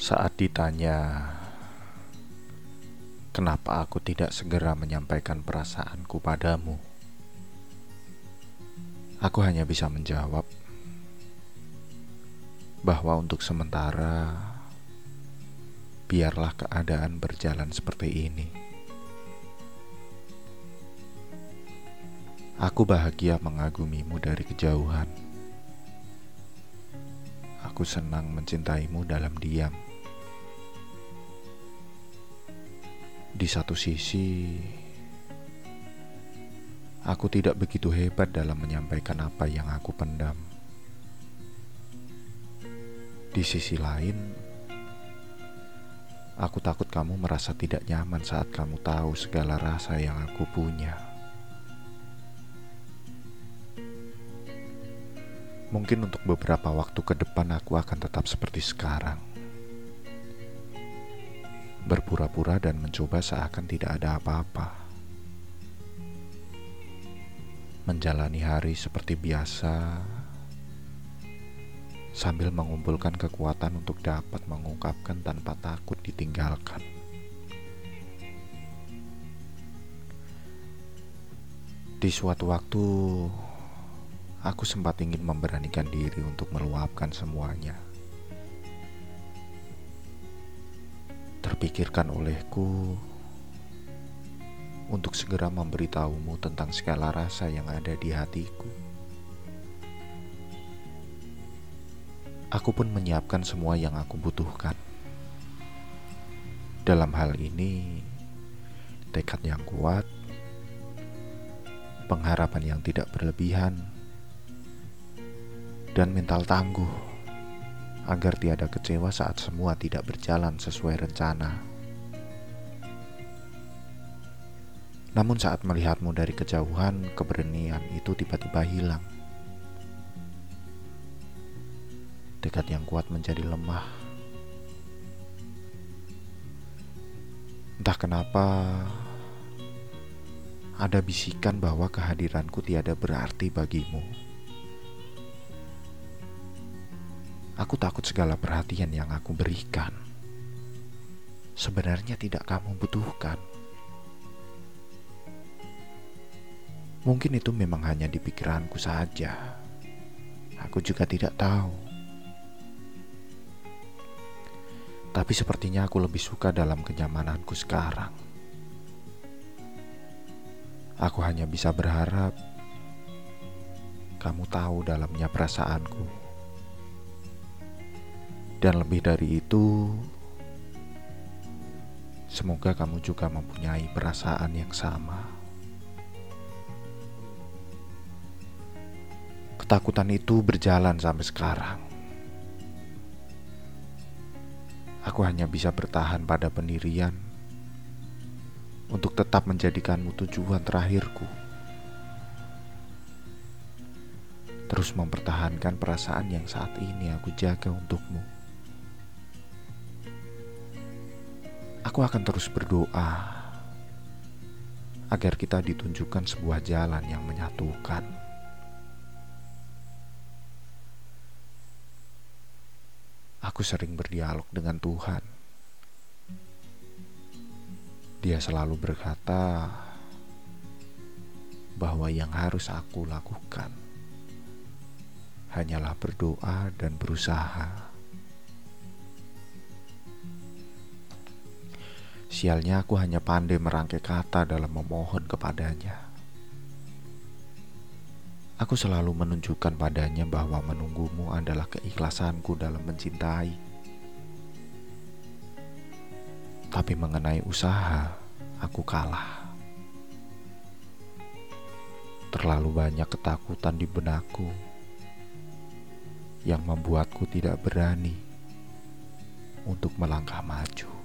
Saat ditanya, kenapa aku tidak segera menyampaikan perasaanku padamu, aku hanya bisa menjawab bahwa untuk sementara biarlah keadaan berjalan seperti ini. Aku bahagia mengagumimu dari kejauhan. Aku senang mencintaimu dalam diam. Di satu sisi, aku tidak begitu hebat dalam menyampaikan apa yang aku pendam. Di sisi lain, aku takut kamu merasa tidak nyaman saat kamu tahu segala rasa yang aku punya. Mungkin untuk beberapa waktu ke depan aku akan tetap seperti sekarang. Berpura-pura dan mencoba seakan tidak ada apa-apa. Menjalani hari seperti biasa sambil mengumpulkan kekuatan untuk dapat mengungkapkan tanpa takut ditinggalkan. Di suatu waktu, aku sempat ingin memberanikan diri untuk meluapkan semuanya. Terpikirkan olehku untuk segera memberitahumu tentang segala rasa yang ada di hatiku. Aku pun menyiapkan semua yang aku butuhkan. Dalam hal ini, tekad yang kuat, pengharapan yang tidak berlebihan, dan mental tangguh agar tiada kecewa saat semua tidak berjalan sesuai rencana. Namun saat melihatmu dari kejauhan, keberanian itu tiba-tiba hilang. Dekat yang kuat menjadi lemah. Entah kenapa ada bisikan bahwa kehadiranku tiada berarti bagimu. Aku takut segala perhatian yang aku berikan sebenarnya tidak kamu butuhkan. Mungkin itu memang hanya di pikiranku saja. Aku juga tidak tahu. Tapi sepertinya aku lebih suka dalam kenyamananku sekarang. Aku hanya bisa berharap kamu tahu dalamnya perasaanku. Dan lebih dari itu, semoga kamu juga mempunyai perasaan yang sama. Ketakutan itu berjalan sampai sekarang. Aku hanya bisa bertahan pada pendirian untuk tetap menjadikanmu tujuan terakhirku. Terus mempertahankan perasaan yang saat ini aku jaga untukmu. Aku akan terus berdoa agar kita ditunjukkan sebuah jalan yang menyatukan. Aku sering berdialog dengan Tuhan. Dia selalu berkata bahwa yang harus aku lakukan hanyalah berdoa dan berusaha. Sialnya aku hanya pandai merangkai kata dalam memohon kepadanya. Aku selalu menunjukkan padanya bahwa menunggumu adalah keikhlasanku dalam mencintai. Tapi mengenai usaha, aku kalah. Terlalu banyak ketakutan di benakku yang membuatku tidak berani untuk melangkah maju.